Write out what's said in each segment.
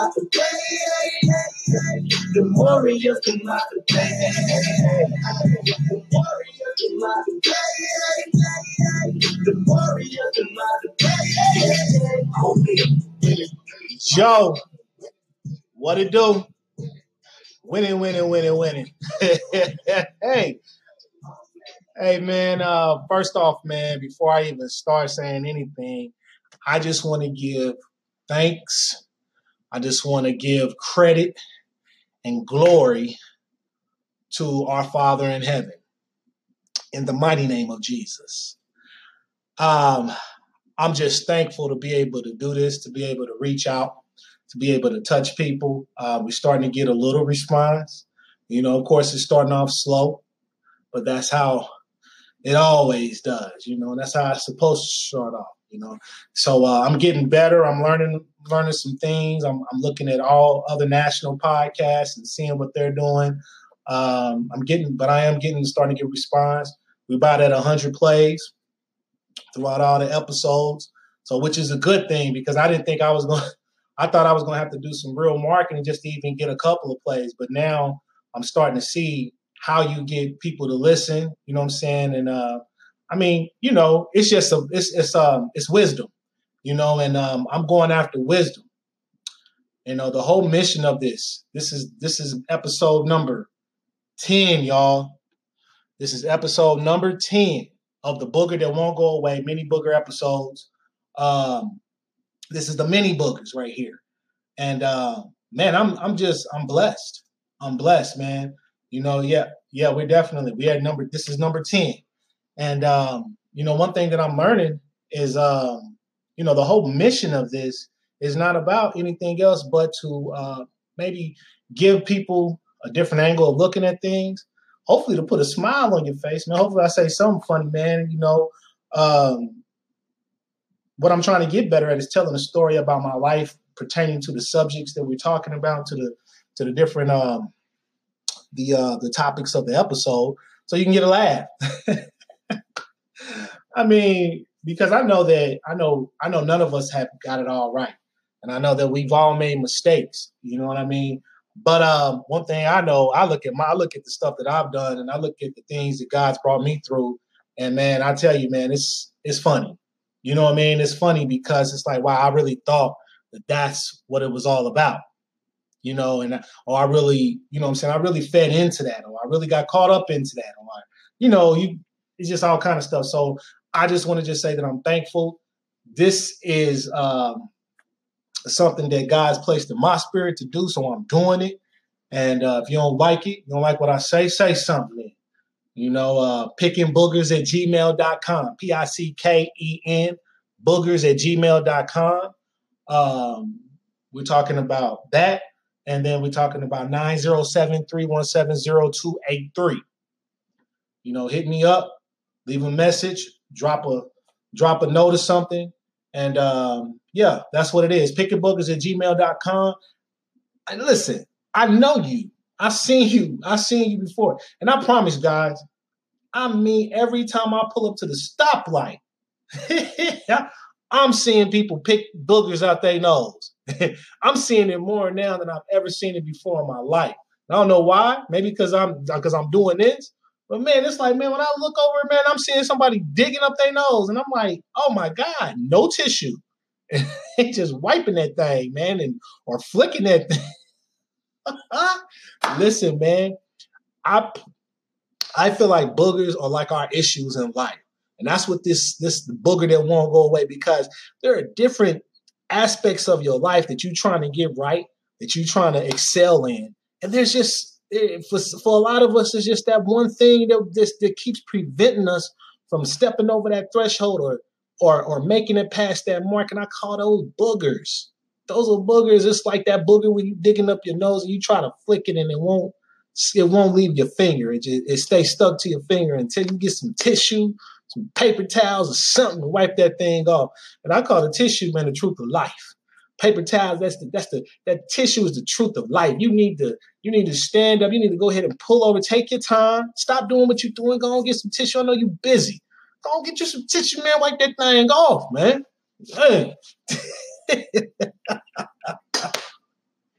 out to play. The Warriors come out to play. The Warriors come out to play. The Warriors come out to play. Joe, what it do? Winning, winning, winning, winning. hey, hey, man. Uh, first off, man, before I even start saying anything, I just want to give thanks. I just want to give credit and glory to our Father in heaven in the mighty name of Jesus. Um, I'm just thankful to be able to do this, to be able to reach out, to be able to touch people. Uh, we're starting to get a little response. You know, of course, it's starting off slow, but that's how it always does. You know, and that's how it's supposed to start off. You know, so uh, I'm getting better. I'm learning learning some things. I'm, I'm looking at all other national podcasts and seeing what they're doing. Um, I'm getting, but I am getting starting to get response. We're about at 100 plays throughout all the episodes. So, which is a good thing because I didn't think I was going. I thought I was going to have to do some real marketing just to even get a couple of plays. But now I'm starting to see how you get people to listen. You know what I'm saying? And uh, I mean, you know, it's just a, it's it's um, it's wisdom. You know, and um, I'm going after wisdom. You know, the whole mission of this. This is this is episode number ten, y'all. This is episode number ten of the booger that won't go away, mini booger episodes. Um, this is the mini boogers right here. And uh, man, I'm I'm just I'm blessed. I'm blessed, man. You know, yeah, yeah, we're definitely we had number this is number 10. And um, you know, one thing that I'm learning is um, you know, the whole mission of this is not about anything else but to uh maybe give people a different angle of looking at things hopefully to put a smile on your face, man. Hopefully I say something funny, man. You know, um, what I'm trying to get better at is telling a story about my life pertaining to the subjects that we're talking about, to the to the different um, the uh, the topics of the episode, so you can get a laugh. I mean, because I know that I know I know none of us have got it all right, and I know that we've all made mistakes. You know what I mean? But um, one thing I know, I look at my, I look at the stuff that I've done, and I look at the things that God's brought me through, and man, I tell you, man, it's it's funny. You know what I mean? It's funny because it's like, wow, I really thought that that's what it was all about. You know, and or I really, you know, I'm saying, I really fed into that, or I really got caught up into that, or you know, you it's just all kind of stuff. So I just want to just say that I'm thankful. This is um, something that God's placed in my spirit to do, so I'm doing it. And uh, if you don't like it, you don't like what I say, say something. You know, uh, picking boogers at gmail.com, P I C K E N, boogers at gmail.com. Um, we're talking about that. And then we're talking about 907 317 0283. You know, hit me up, leave a message, drop a drop a note or something. And um, yeah, that's what it is. Picketbookers at gmail.com. And listen, I know you. I've seen you. I've seen you before. And I promise, guys, I mean, every time I pull up to the stoplight, I'm seeing people pick boogers out their nose. I'm seeing it more now than I've ever seen it before in my life. I don't know why. Maybe because I'm because I'm doing this. But man, it's like, man, when I look over, man, I'm seeing somebody digging up their nose, and I'm like, oh my God, no tissue. And just wiping that thing, man, and or flicking that thing. Listen, man, I I feel like boogers are like our issues in life. And that's what this this booger that won't go away because there are different aspects of your life that you're trying to get right, that you're trying to excel in. And there's just for, for a lot of us, it's just that one thing that that keeps preventing us from stepping over that threshold or or or making it past that mark. And I call those boogers. Those are boogers. It's like that booger when you digging up your nose and you try to flick it and it won't it won't leave your finger. It just it stays stuck to your finger until you get some tissue, some paper towels or something to wipe that thing off. And I call the tissue, man, the truth of life. Paper towels, that's the that's the that tissue is the truth of life. You need to you need to stand up. You need to go ahead and pull over. Take your time. Stop doing what you're doing. Go and get some tissue. I know you're busy. Go and get you some tissue, man. Wipe that thing off, man. Hey.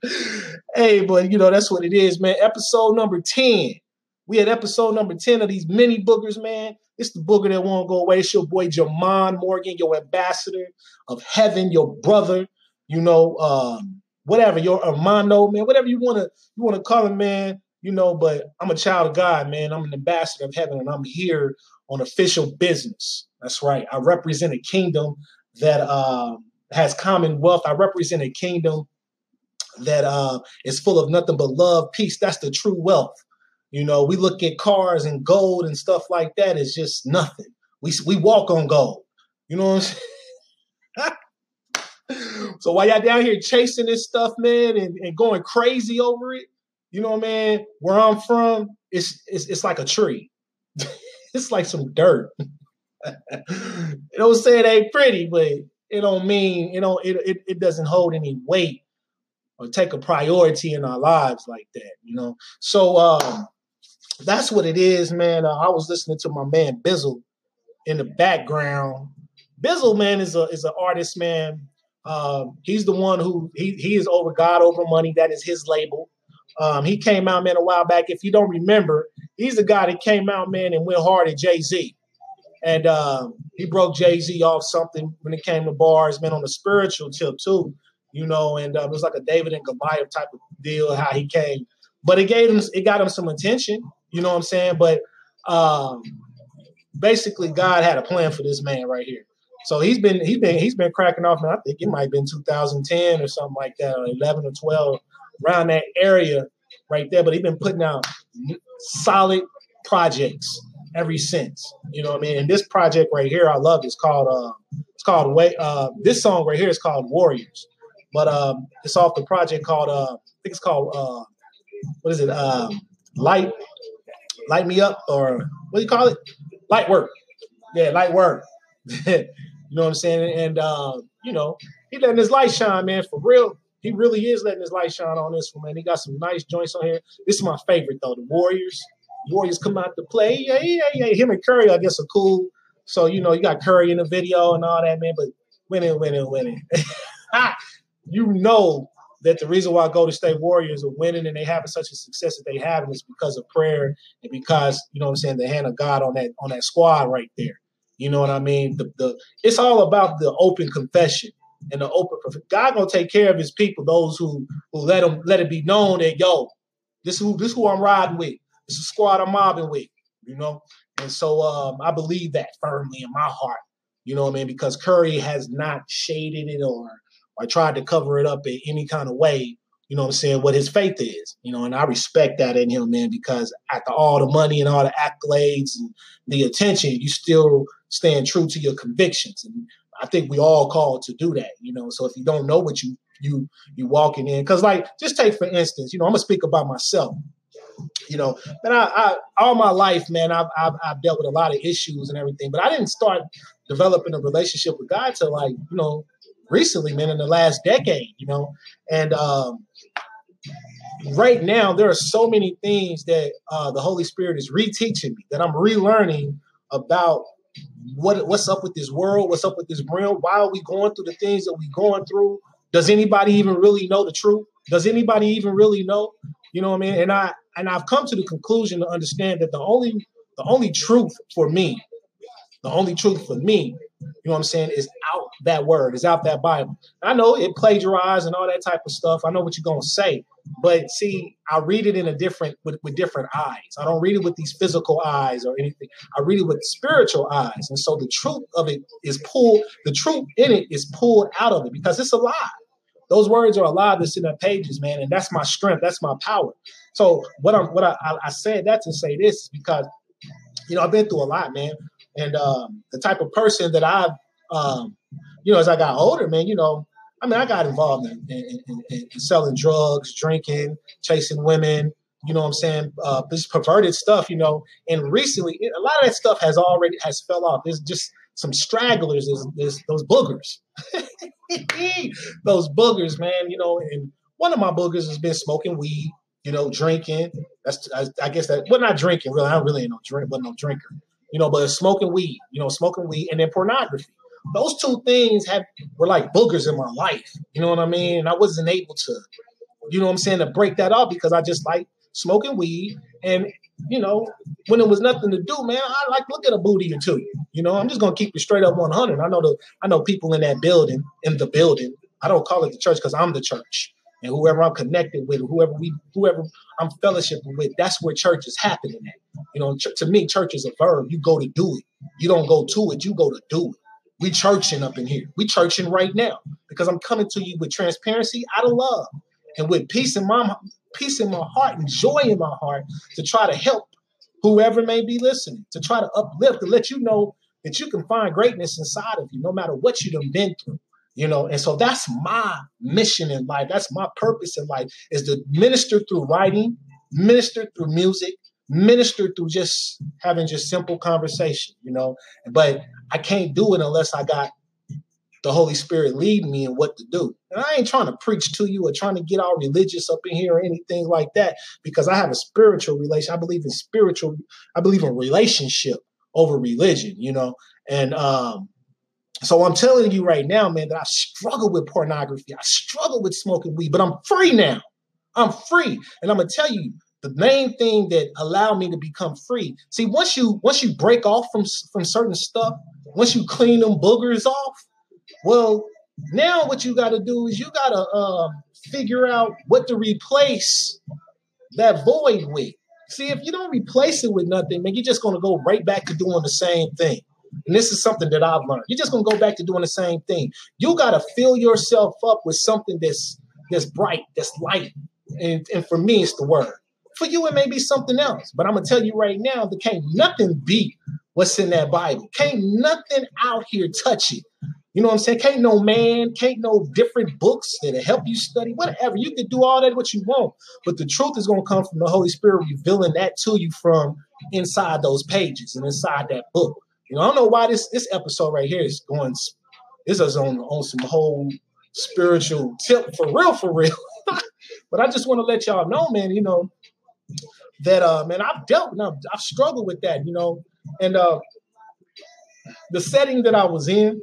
hey, but you know, that's what it is, man. Episode number 10. We had episode number 10 of these mini boogers, man. It's the booger that won't go away. It's your boy Jamon Morgan, your ambassador of heaven, your brother, you know, um, whatever, your Armando, man, whatever you wanna you wanna call him, man, you know, but I'm a child of God, man. I'm an ambassador of heaven, and I'm here on official business. That's right. I represent a kingdom that uh, has commonwealth. I represent a kingdom that uh, is full of nothing but love, peace. That's the true wealth. You know, we look at cars and gold and stuff like that. It's just nothing. We we walk on gold. You know what I'm saying? So while y'all down here chasing this stuff, man, and, and going crazy over it, you know, man, where I'm from, it's it's, it's like a tree. it's like some dirt. it don't say it ain't pretty, but it don't mean it don't it, it, it doesn't hold any weight or take a priority in our lives like that, you know. So um, that's what it is, man. Uh, I was listening to my man Bizzle in the background. Bizzle, man, is a is an artist, man. Um, he's the one who he he is over God over money. That is his label. Um, he came out, man, a while back. If you don't remember, he's the guy that came out, man, and went hard at Jay Z. And um, he broke Jay Z off something when it came to bars, man, on a spiritual tip too you know, and um, it was like a David and Goliath type of deal how he came. But it gave him, it got him some attention, you know what I'm saying? But um, basically, God had a plan for this man right here. So he's been he's been he's been cracking off. And I think it might have been 2010 or something like that, or 11 or 12, around that area right there. But he's been putting out solid projects ever since. You know what I mean? And this project right here, I love. It's called uh, it's called way. Uh, this song right here is called Warriors. But um, it's off the project called uh, I think it's called uh, what is it? Um, light, light me up, or what do you call it? Light work. Yeah, light work. you know what I'm saying? And uh, you know, he letting his light shine, man, for real. He really is letting his light shine on this one, man. He got some nice joints on here. This is my favorite though, the Warriors. Warriors come out to play. Yeah, yeah, yeah. Him and Curry, I guess, are cool. So you know, you got Curry in the video and all that, man. But winning, winning, winning. you know that the reason why Golden State Warriors are winning and they having such a success that they have is because of prayer and because you know what I'm saying the hand of God on that on that squad right there. You know what I mean? The the it's all about the open confession and the open God gonna take care of His people, those who who let them let it be known that yo, this who this who I'm riding with. This is squad I'm mobbing with. You know, and so um, I believe that firmly in my heart. You know what I mean? Because Curry has not shaded it or or tried to cover it up in any kind of way, you know what I'm saying, what his faith is, you know, and I respect that in him, man, because after all the money and all the accolades and the attention, you still stand true to your convictions. And I think we all called to do that, you know. So if you don't know what you you you walking in, because like just take for instance, you know, I'm gonna speak about myself. You know, but I, I all my life, man, I've, I've I've dealt with a lot of issues and everything, but I didn't start developing a relationship with God till like you know recently, man, in the last decade, you know. And um, right now, there are so many things that uh, the Holy Spirit is reteaching me that I'm relearning about what what's up with this world, what's up with this realm, why are we going through the things that we're going through? Does anybody even really know the truth? Does anybody even really know? You know what I mean? And I and I've come to the conclusion to understand that the only the only truth for me, the only truth for me you know what I'm saying, is out that word, is out that Bible. I know it plagiarized and all that type of stuff. I know what you're gonna say. But see, I read it in a different with, with different eyes. I don't read it with these physical eyes or anything. I read it with spiritual eyes. And so the truth of it is pulled, the truth in it is pulled out of it because it's alive. Those words are alive that's in the pages, man, and that's my strength, that's my power. So what I'm what I, I, said that to say this is because you know I've been through a lot, man And um, the type of person that I've, um, you know, as I got older, man, you know, I mean, I got involved in, in, in, in selling drugs, drinking, chasing women, you know what I'm saying? Uh, this perverted stuff, you know. And recently, a lot of that stuff has already has fell off. There's just some stragglers. There's, there's those boogers, those boogers, man. You know, and one of my boogers has been smoking weed, you know, drinking. That's I, I guess that well, not drinking really. I really ain't no drink, but no drinker, you know. But smoking weed, you know, smoking weed, and then pornography. Those two things have were like boogers in my life. You know what I mean? And I wasn't able to, you know what I'm saying, to break that off because I just like smoking weed. And, you know, when there was nothing to do, man, I like look at a booty or two. You know, I'm just gonna keep it straight up 100. I know the I know people in that building, in the building. I don't call it the church because I'm the church. And whoever I'm connected with, whoever we, whoever I'm fellowshipping with, that's where church is happening at. You know, to me, church is a verb. You go to do it. You don't go to it. You go to do it. We churching up in here. We churching right now because I'm coming to you with transparency out of love and with peace in my peace in my heart and joy in my heart to try to help whoever may be listening, to try to uplift, to let you know that you can find greatness inside of you, no matter what you've been through. You know, and so that's my mission in life. That's my purpose in life is to minister through writing, minister through music, minister through just having just simple conversation, you know. But I can't do it unless I got the Holy Spirit lead me in what to do. And I ain't trying to preach to you or trying to get all religious up in here or anything like that because I have a spiritual relation. I believe in spiritual, I believe in relationship over religion, you know. And um, so I'm telling you right now, man, that I struggle with pornography. I struggle with smoking weed, but I'm free now. I'm free. And I'm gonna tell you, the main thing that allowed me to become free. See, once you once you break off from from certain stuff, once you clean them boogers off, well, now what you got to do is you got to uh, figure out what to replace that void with. See, if you don't replace it with nothing, man, you're just going to go right back to doing the same thing. And this is something that I've learned. You're just to go back to doing the same thing. You got to fill yourself up with something that's that's bright, that's light. And, and for me, it's the word. For you, it may be something else. But I'm going to tell you right now, there can't nothing beat what's in that Bible. Can't nothing out here touch it. You know what I'm saying? Can't no man, can't no different books that help you study, whatever. You can do all that what you want, but the truth is going to come from the Holy Spirit revealing that to you from inside those pages and inside that book. You know, I don't know why this this episode right here is going. This is on on some whole spiritual tip for real, for real. but I just want to let y'all know, man. You know that uh man, I've dealt, I've, I've struggled with that. You know, and uh the setting that I was in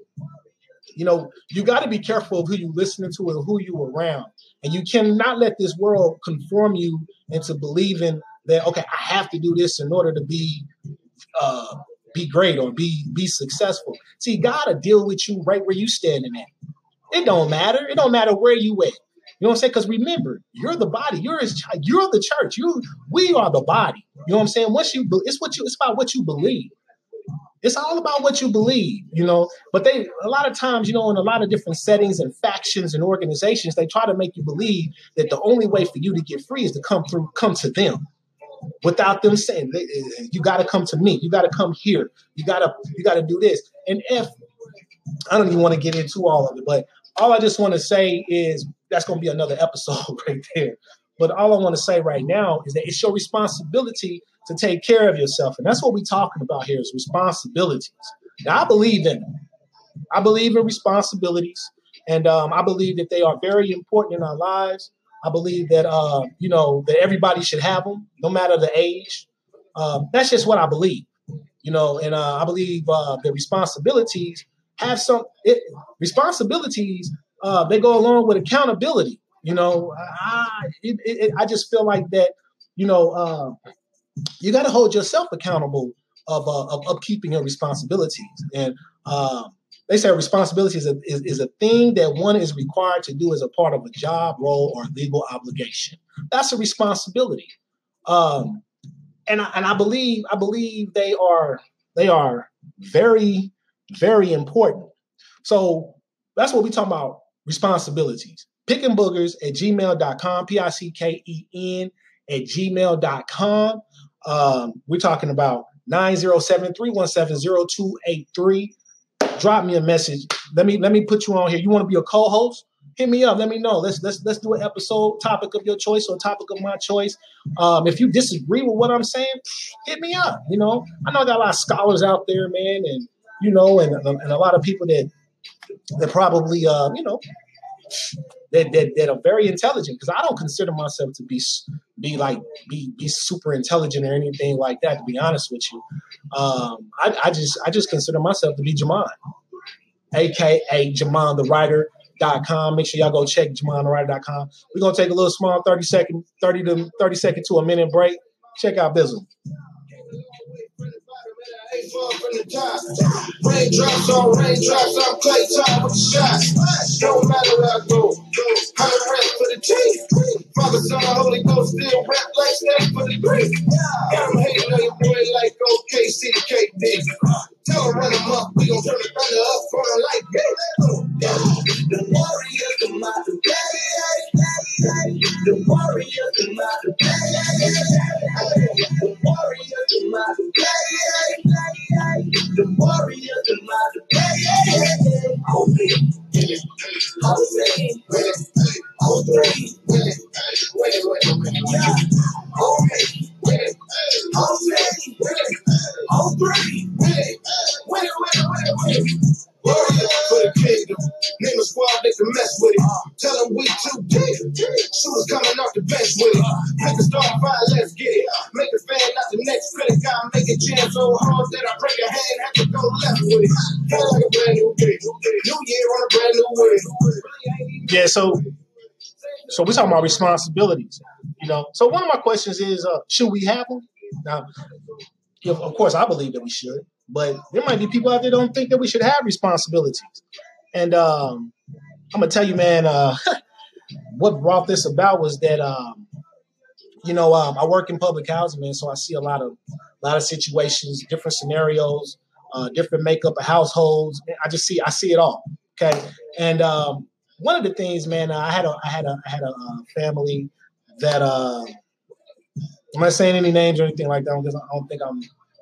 you know, you got to be careful of who you listening to and who you around. And you cannot let this world conform you into believing that okay, I have to do this in order to be uh, be great or be be successful. See, God'll deal with you right where you standing at. It don't matter. It don't matter where you at. You know what I'm saying? Because remember, you're the body. You're his. You're the church. You, we are the body. You know what I'm saying? Once you, it's what you, it's about what you believe. It's all about what you believe, you know. But they a lot of times, you know, in a lot of different settings and factions and organizations, they try to make you believe that the only way for you to get free is to come through, come to them, without them saying, eh, eh, "You got to come to me. You got to come here. You got to, you got to do this." And if I don't even want to get into all of it, but all I just want to say is that's going to be another episode right there. But all I want to say right now is that it's your responsibility to take care of yourself. And that's what we're talking about here is responsibilities. Now, I believe in them. I believe in responsibilities. And um, I believe that they are very important in our lives. I believe that, uh, you know, that everybody should have them, no matter the age. Um, that's just what I believe, you know, and uh, I believe uh, the responsibilities have some it, responsibilities. Uh, they go along with accountability. You know, I, it, it, I just feel like that, you know, uh, you got to hold yourself accountable of, uh, of upkeeping your responsibilities. And uh, they say responsibility is a, is, is, a thing that one is required to do as a part of a job, role, or legal obligation. That's a responsibility. Um, and I, and I believe I believe they are they are very very important. So that's what we talk about responsibilities. Picking boogers at gmail.com, P I C K E N at gmail.com. Um, we're talking about 907-317-0283. Drop me a message. Let me let me put you on here. You want to be a co-host? Hit me up. Let me know. Let's let's let's do an episode topic of your choice or topic of my choice. Um, if you disagree with what I'm saying, hit me up. You know, I know I got a lot of scholars out there, man, and you know, and and a lot of people that that probably uh, you know that, that, that are very intelligent because I don't consider myself to be be like be be super intelligent or anything like that. To be honest with you, um, I, I just I just consider myself to be Jamon, aka Jamon the writer. Dot com. Make sure y'all go check JamonTheWriter.com. We're gonna take a little small 30 second, 30 to 30 second to a minute break. Check out Bizzle. Raindrops on raindrops, I'm clay top with the shots. Don't matter where I go. Hundred rent for the team. Father, Son, Holy Ghost, still rap like snake for the grief. Got them hating on your boy like OKC to KD. Tell them run them up, we gon' turn the thunder up for them like this. The warriors to play. The warriors come out The So so we're talking about responsibilities, you know. So one of my questions is, uh, should we have them? Now, of course, I believe that we should, but there might be people out there don't think that we should have responsibilities. And um, I'm gonna tell you, man, uh, what brought this about was that, um, you know, um, I work in public housing, man, so I see a lot of, a lot of situations, different scenarios, uh, different makeup of households. I just see, I see it all. Okay, and um, one of the things, man, I had a I had a I had a uh, family that uh, I'm not saying any names or anything like that. Because I don't think I'm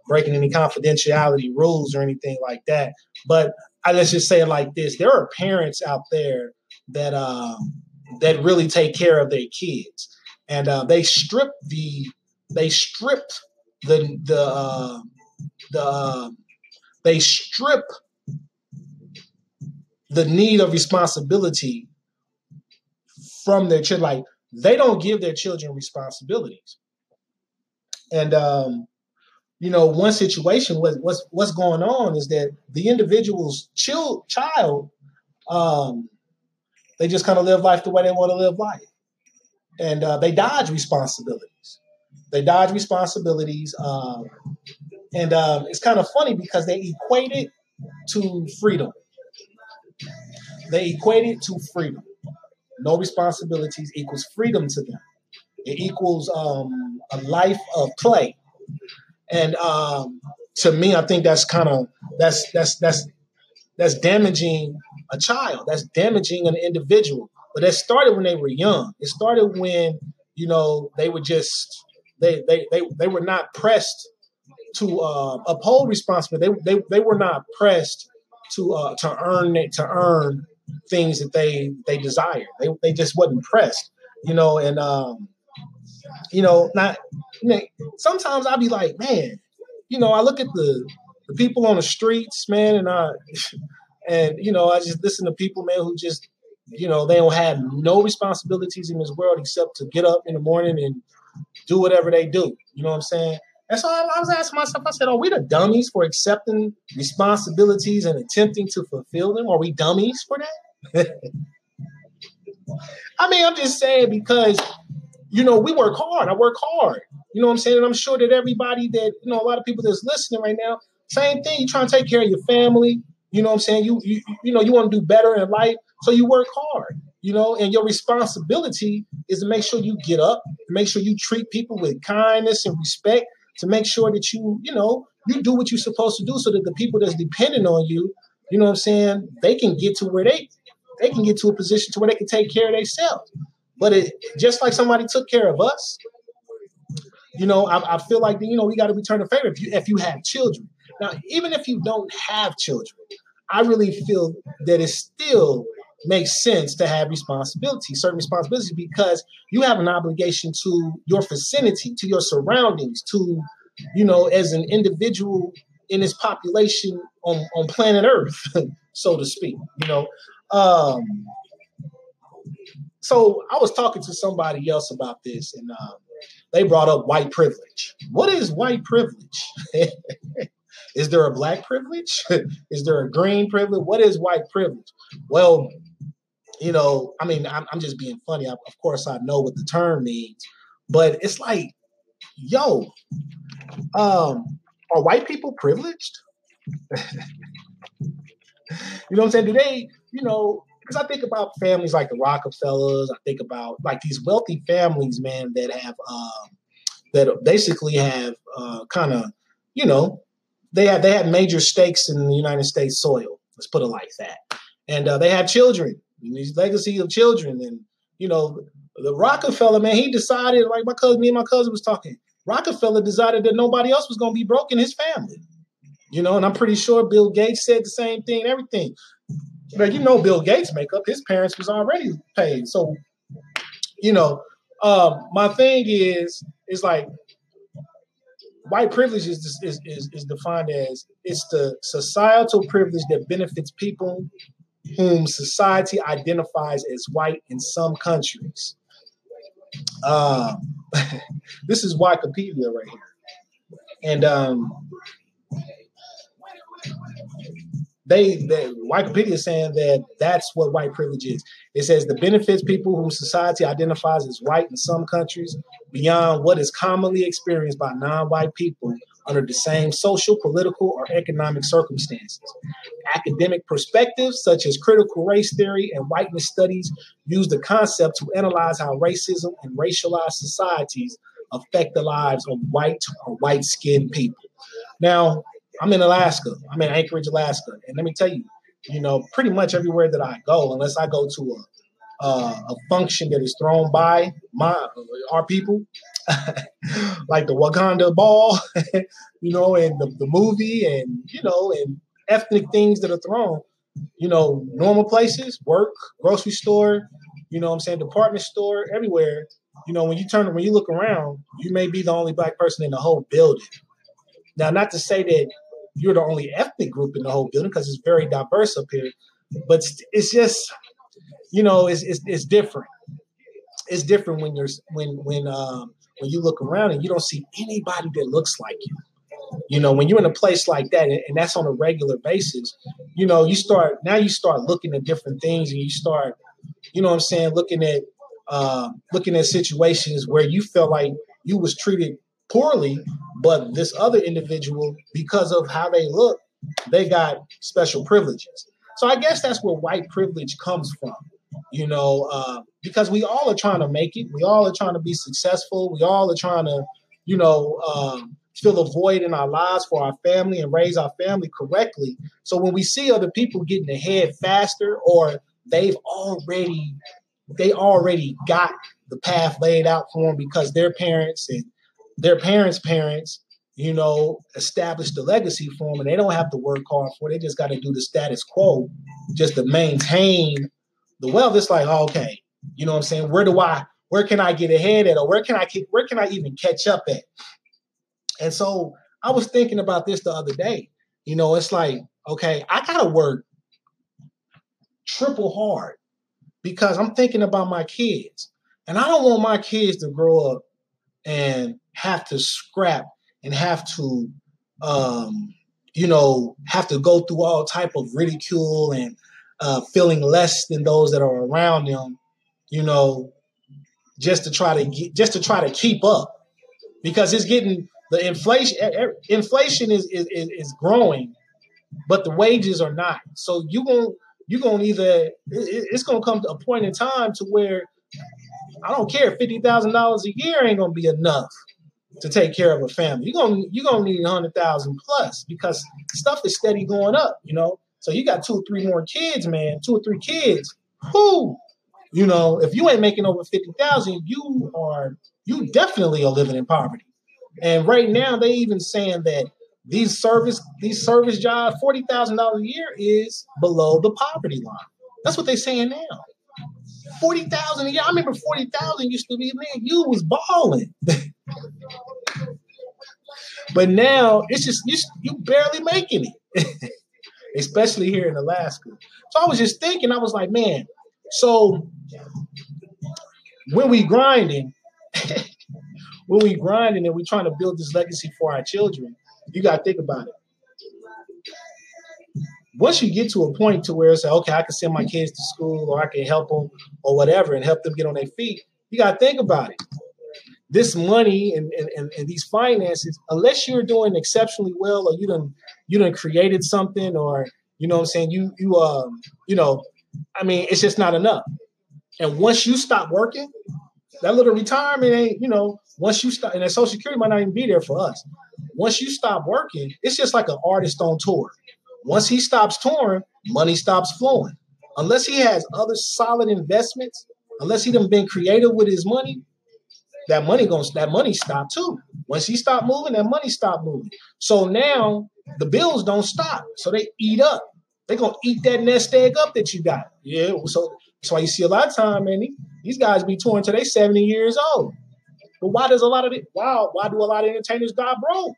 breaking any confidentiality rules or anything like that. But I let's just say it like this: there are parents out there that um, that really take care of their kids, and uh, they strip the they strip the the uh, the uh, they strip the need of responsibility from their children. Like they don't give their children responsibilities. And um, you know, one situation was what's what's going on is that the individual's child child, um, they just kind of live life the way they want to live life, and uh, they dodge responsibilities. They dodge responsibilities, um, and um, it's kind of funny because they equate it to freedom. They equate it to freedom. No responsibilities equals freedom to them. It equals um, a life of play. And um, to me, I think that's kind of that's that's that's that's damaging a child. That's damaging an individual. But that started when they were young. It started when you know they were just they they they, they were not pressed to uh, uphold responsibility. They, they they were not pressed to uh, to earn it to earn things that they they desired. They they just wasn't pressed, you know. And um, you know, not you know, sometimes I'll be like, man, you know, I look at the the people on the streets, man, and I and you know, I just listen to people, man, who just you know they don't have no responsibilities in this world except to get up in the morning and do whatever they do. You know what I'm saying? And so I, I was asking myself, I said, are we the dummies for accepting responsibilities and attempting to fulfill them? Are we dummies for that? I mean, I'm just saying because, you know, we work hard. I work hard. You know what I'm saying? And I'm sure that everybody that, you know, a lot of people that's listening right now, same thing. You're trying to take care of your family. You know what I'm saying? You, you, you know, you want to do better in life. So you work hard, you know, and your responsibility is to make sure you get up, make sure you treat people with kindness and respect, to make sure that you, you know, you do what you're supposed to do so that the people that's dependent on you, you know what I'm saying, they can get to where they they can get to a position to where they can take care of themselves. But it just like somebody took care of us, You know, I, I feel like you know we got to return the favor if you if you have children. Now, even if you don't have children, I really feel that it's still makes sense to have responsibility, certain responsibilities, because you have an obligation to your vicinity, to your surroundings, to you know, as an individual in this population on, on planet Earth, so to speak. You know, um, so I was talking to somebody else about this, and um, they brought up white privilege. What is white privilege? is there a black privilege? is there a green privilege? What is white privilege? Well, you know, I mean, I'm, I'm just being funny. I, of course, I know what the term means, but it's like, yo, um, are white people privileged? you know what I'm saying? Do they, you know, because I think about families like the Rockefellers, I think about like these wealthy families, man, that have um, that basically have uh, kind of, you know, they had they have major stakes in the United States soil. Let's put it like that, and uh, they have children, these legacy of children, and you know, the Rockefeller man, he decided like my cousin, me and my cousin was talking. Rockefeller decided that nobody else was going to be broke in his family. You know, and I'm pretty sure Bill Gates said the same thing everything. But you know, Bill Gates makeup, his parents was already paid. So, you know, um, my thing is, is like white privilege is, is, is, is defined as it's the societal privilege that benefits people whom society identifies as white in some countries. Um, this is Wikipedia right here. And um, they, they Wikipedia is saying that that's what white privilege is. It says the benefits people whom society identifies as white in some countries beyond what is commonly experienced by non-white people under the same social, political, or economic circumstances. Academic perspectives such as critical race theory and whiteness studies use the concept to analyze how racism and racialized societies affect the lives of white or white skinned people. Now, I'm in Alaska. I'm in Anchorage, Alaska. And let me tell you, you know, pretty much everywhere that I go, unless I go to a, uh, a function that is thrown by my our people, like the Wakanda ball, you know, and the, the movie and, you know, and ethnic things that are thrown, you know, normal places, work, grocery store, you know I'm saying, department store, everywhere. You know, when you turn, when you look around, you may be the only black person in the whole building. Now, not to say that you're the only ethnic group in the whole building because it's very diverse up here, but it's just, you know, it's, it's, it's different. It's different when you're when when um, when you look around and you don't see anybody that looks like you. You know, when you're in a place like that, and, that's on a regular basis, you know, you start now you start looking at different things, and you start, you know, what I'm saying, looking at uh, looking at situations where you felt like you was treated poorly, but this other individual, because of how they look, they got special privileges. So I guess that's where white privilege comes from you know, uh, because we all are trying to make it. We all are trying to be successful. We all are trying to, you know, um, fill a void in our lives for our family and raise our family correctly. So when we see other people getting ahead faster or they've already they already got the path laid out for them because their parents and their parents' parents, you know, established the legacy for them and they don't have to work hard for it. They just got to do the status quo just to maintain the wealth, it's like, oh, okay, you know what I'm saying? Where do I, where can I get ahead at, or where can I, where can I even catch up at? And so I was thinking about this the other day. You know, it's like, okay, I gotta work triple hard because I'm thinking about my kids, and I don't want my kids to grow up and have to scrap and have to, um, you know, have to go through all type of ridicule and uh, feeling less than those that are around them, you know, just to try to get, just to try to keep up, because it's getting the inflation. Inflation is is, is growing, but the wages are not. So you going you're gonna either it's gonna come to a point in time to where I don't care fifty thousand dollars a year ain't gonna be enough to take care of a family. You're gonna you're gonna need a hundred thousand plus because stuff is steady going up. You know, so you got two or three more kids, man, two or three kids. Who, you know, if you ain't making over fifty thousand, you are you definitely are living in poverty. And right now, they even saying that these service these service jobs, forty thousand dollars a year is below the poverty line. That's what they're saying now. Forty thousand a year. I remember forty thousand used to be man. You was balling. but now it's just you you barely making it, especially here in Alaska. So I was just thinking, I was like, man. So when we grinding, when we grinding and we trying to build this legacy for our children, you got to think about it. Once you get to a point to where it's like, okay, I can send my kids to school or I can help them or whatever and help them get on their feet, you got to think about it. This money and, and, and these finances, unless you're doing exceptionally well or you done you done created something or you know what I'm saying, you you um you know, I mean, it's just not enough. And once you stop working, that little retirement ain't, you know, once you stop, and that Social Security might not even be there for us. Once you stop working, it's just like an artist on tour. Once he stops touring, money stops flowing. Unless he has other solid investments, unless he done been creative with his money, that money going that money stop too. Once he stop moving, that money stopped moving. So now the bills don't stop. So they eat up. They're gonna eat that nest egg up that you got. Yeah. So that's why you see a lot of time, man. These guys be touring till they 70 years old. But why does a lot of it? Why why do a lot of entertainers die broke?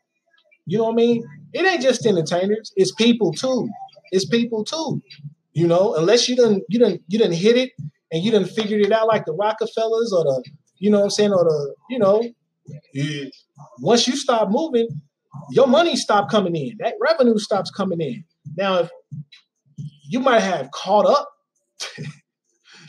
You know what I mean? It ain't just entertainers. It's people too. It's people too. You know, unless you didn't you didn't you didn't hit it and you didn't figured it out like the Rockefellers or the you know what I'm saying or the you know. Once you stop moving, your money stop coming in. That revenue stops coming in. Now, if you might have caught up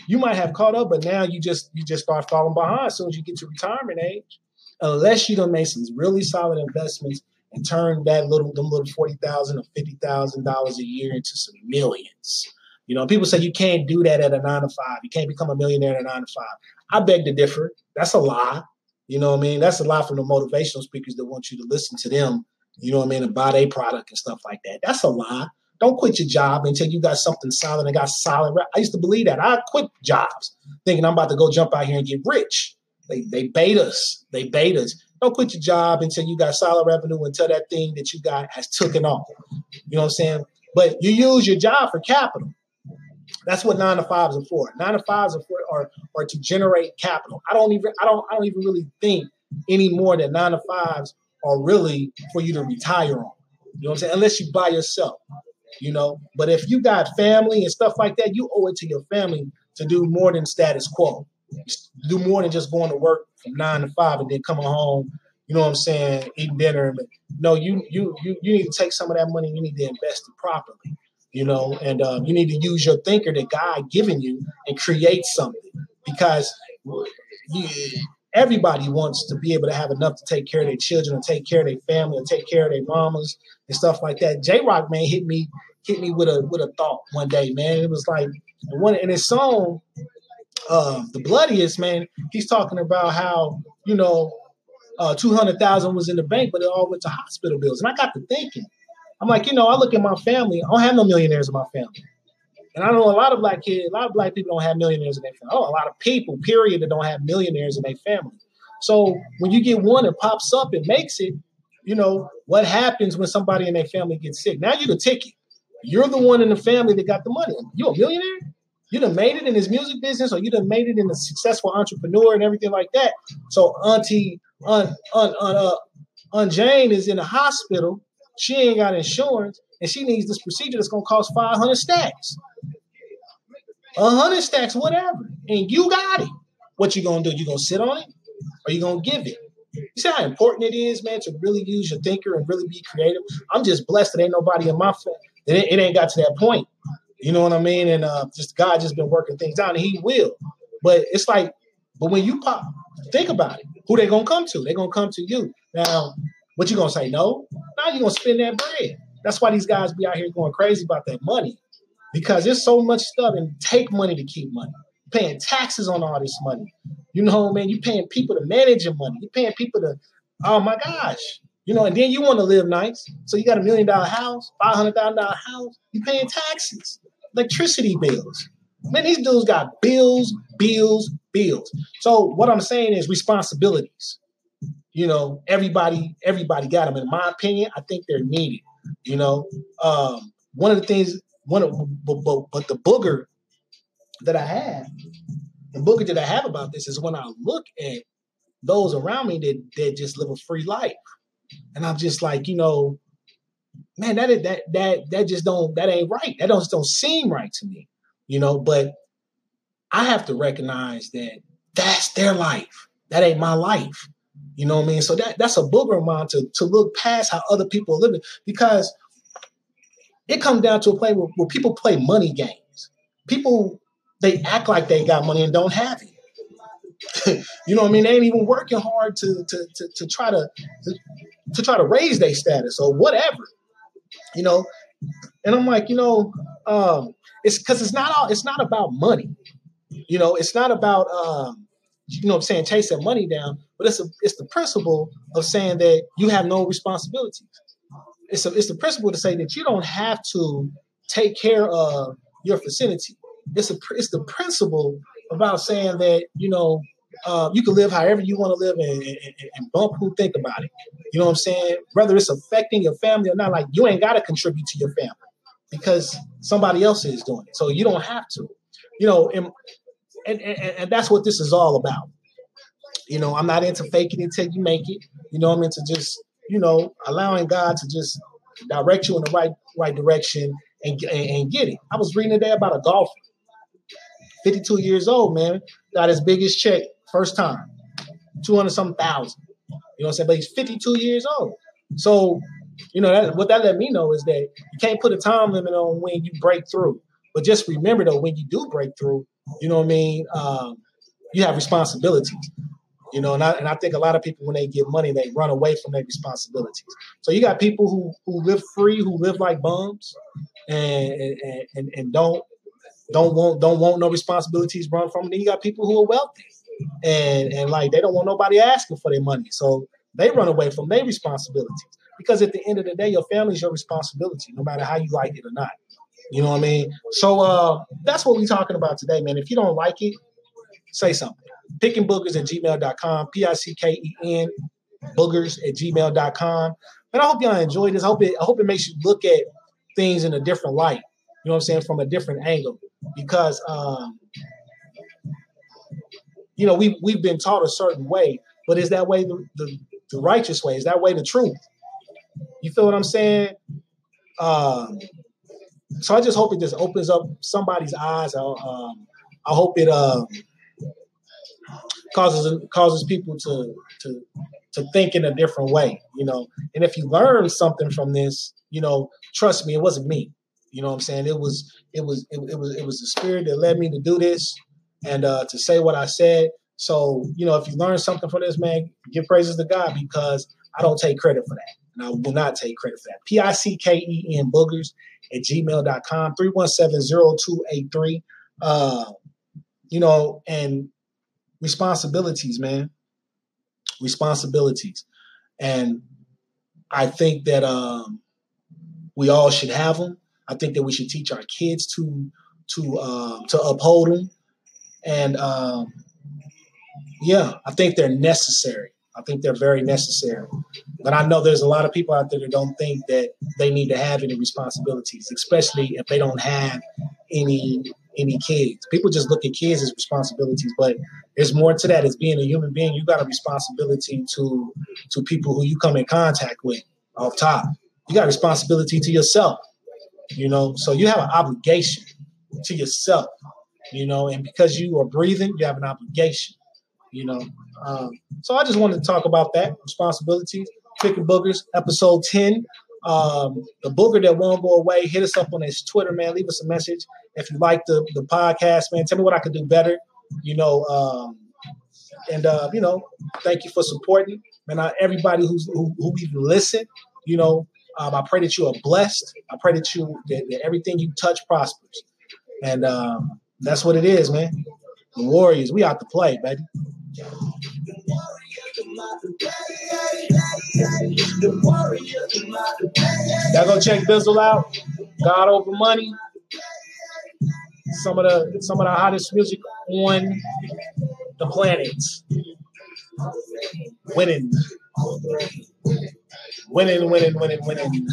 you might have caught up, but now you just you just start falling behind as soon as you get to retirement age. Unless you don't make some really solid investments and turn that little them little forty thousand or fifty thousand dollars a year into some millions. You know, people say you can't do that at a nine to five. You can't become a millionaire at a nine to five. I beg to differ. That's a lie. You know what I mean? That's a lie from the motivational speakers that want you to listen to them. You know what I mean? And buy their product and stuff like that. That's a lie. Don't quit your job until you got something solid and got solid. I used to believe that. I quit jobs thinking I'm about to go jump out here and get rich. They they bait us. They bait us. Don't quit your job until you got solid revenue until that thing that you got has taken off. You know what I'm saying? But you use your job for capital. That's what nine to fives are for. Nine to fives are for are, are to generate capital. I don't even I don't I don't even really think anymore that nine to fives are really for you to retire on. You know what I'm saying? Unless you buy yourself you know. But if you got family and stuff like that, you owe it to your family to do more than status quo. Do more than just going to work from nine to five and then coming home. You know what I'm saying? Eating dinner. No, you you you you need to take some of that money. You need to invest it properly. You know, and um, you need to use your thinker that God given you and create something because you, everybody wants to be able to have enough to take care of their children and take care of their family and take care of their mamas and stuff like that. Jay Rock man hit me hit me with a with a thought one day, man. It was like one in his song, uh, the bloodiest man. He's talking about how you know uh, two hundred thousand was in the bank, but it all went to hospital bills. And I got to thinking, I'm like, you know, I look at my family. I don't have no millionaires in my family. And I know a lot of black kids, a lot of black people don't have millionaires in their family. Oh, a lot of people, period, that don't have millionaires in their family. So when you get one that pops up and makes it, you know, what happens when somebody in their family gets sick? Now you're the ticket. You're the one in the family that got the money. You a millionaire? You done made it in his music business, or you done made it in a successful entrepreneur and everything like that. So Auntie Aunt, Aunt, Aunt, uh, Aunt Jane is in the hospital. She ain't got insurance, and she needs this procedure that's gonna cost 500 stacks. 100 stacks, whatever. And you got it. What you gonna do? You gonna sit on it? Or you gonna give it? You see how important it is, man, to really use your thinker and really be creative. I'm just blessed that ain't nobody in my family. It, it ain't got to that point. You know what I mean? And uh, just God just been working things out, and He will. But it's like, but when you pop, think about it. Who they gonna come to? They gonna come to you. Now, what you gonna say? No. Now you're gonna spend that bread. That's why these guys be out here going crazy about that money, because there's so much stuff and take money to keep money. paying taxes on all this money. You know, man, you're paying people to manage your money. You're paying people to, oh my gosh, you know, and then you want to live nice. So you got a million dollar house, five hundred thousand dollar house. You paying taxes, electricity bills. Man, these dudes got bills, bills, bills. So what I'm saying is responsibilities. You know, everybody everybody got them. In my opinion, I think they're needed. You know, um, one of the things, one of but, but, but the booger that I have, the booger that I have about this is when I look at those around me that that just live a free life, and I'm just like, you know, man, that that that that just don't that ain't right. That don't don't seem right to me, you know. But I have to recognize that that's their life. That ain't my life. You know what I mean? So that that's a booger of mine to to look past how other people are living because it comes down to a point where, where people play money games. People they act like they got money and don't have it. you know what I mean? They ain't even working hard to to to, to try to, to to try to raise their status or whatever. You know, and I'm like, you know, um, it's because it's not all it's not about money. You know, it's not about um, you know I'm saying, chasing money down, but it's a, it's the principle of saying that you have no responsibilities. It's a, it's the principle to say that you don't have to take care of your vicinity. It's a it's the principle about saying that you know uh, you can live however you want to live and, and, and, bump who think about it. You know what I'm saying? Whether it's affecting your family or not, like you ain't got to contribute to your family because somebody else is doing it. So you don't have to. You know, and, and, and, and that's what this is all about. You know, I'm not into faking it until you make it. You know, I'm into just, you know, allowing God to just direct you in the right right direction and, and, and get it. I was reading today about a golfer, 52 years old, man, got his biggest check first time, 200 some thousand. You know what I'm saying? But he's 52 years old. So, you know, that, what that let me know is that you can't put a time limit on when you break through. But just remember, though, when you do break through, you know what I mean? Um, you have responsibilities. You know, and I, and I think a lot of people, when they get money, they run away from their responsibilities. So you got people who, who live free, who live like bums, and and, and, and don't don't want don't want no responsibilities run from them. Then you got people who are wealthy, and and like they don't want nobody asking for their money, so they run away from their responsibilities. Because at the end of the day, your family is your responsibility, no matter how you like it or not. You know what I mean? So uh, that's what we're talking about today, man. If you don't like it, say something. Pickingboogers at gmail.com, P I C K E N, boogers at gmail.com. And I hope y'all enjoyed this. I hope it, I hope it makes you look at things in a different light. You know what I'm saying? From a different angle. Because, um, you know, we, we've been taught a certain way, but is that way the, the, the righteous way? Is that way the truth? You feel what I'm saying? Um, so I just hope it just opens up somebody's eyes. I, um, I hope it uh, causes causes people to to to think in a different way, you know. And if you learn something from this, you know, trust me, it wasn't me. You know what I'm saying? It was it was it, it was it was the spirit that led me to do this and uh, to say what I said. So you know, if you learn something from this, man, give praises to God because I don't take credit for that, and I will not take credit for that. P I C K E N boogers at gmail.com, 317-0283. Uh, you know, and responsibilities, man. Responsibilities. And I think that um, we all should have them. I think that we should teach our kids to to um, to uphold them. And um, yeah, I think they're necessary. I think they're very necessary. But I know there's a lot of people out there that don't think that they need to have any responsibilities, especially if they don't have any any kids. People just look at kids as responsibilities, but there's more to that. As being a human being, you got a responsibility to to people who you come in contact with off top. You got responsibility to yourself, you know. So you have an obligation to yourself, you know, and because you are breathing, you have an obligation you know. Um, so I just wanted to talk about that responsibilities. Picking boogers, episode ten. Um, the booger that won't go away. Hit us up on his Twitter, man. Leave us a message if you like the the podcast, man. Tell me what I could do better. You know, um, and uh, you know, thank you for supporting, man. Uh, everybody who's who, who even listen, you know, um, I pray that you are blessed. I pray that you that, that everything you touch prospers, and um, that's what it is, man. The Warriors, we out to play, baby. Y'all go check Bizzle out. God over money some of the some of the hottest music on the planet. Winning. Winning, winning, winning, winning.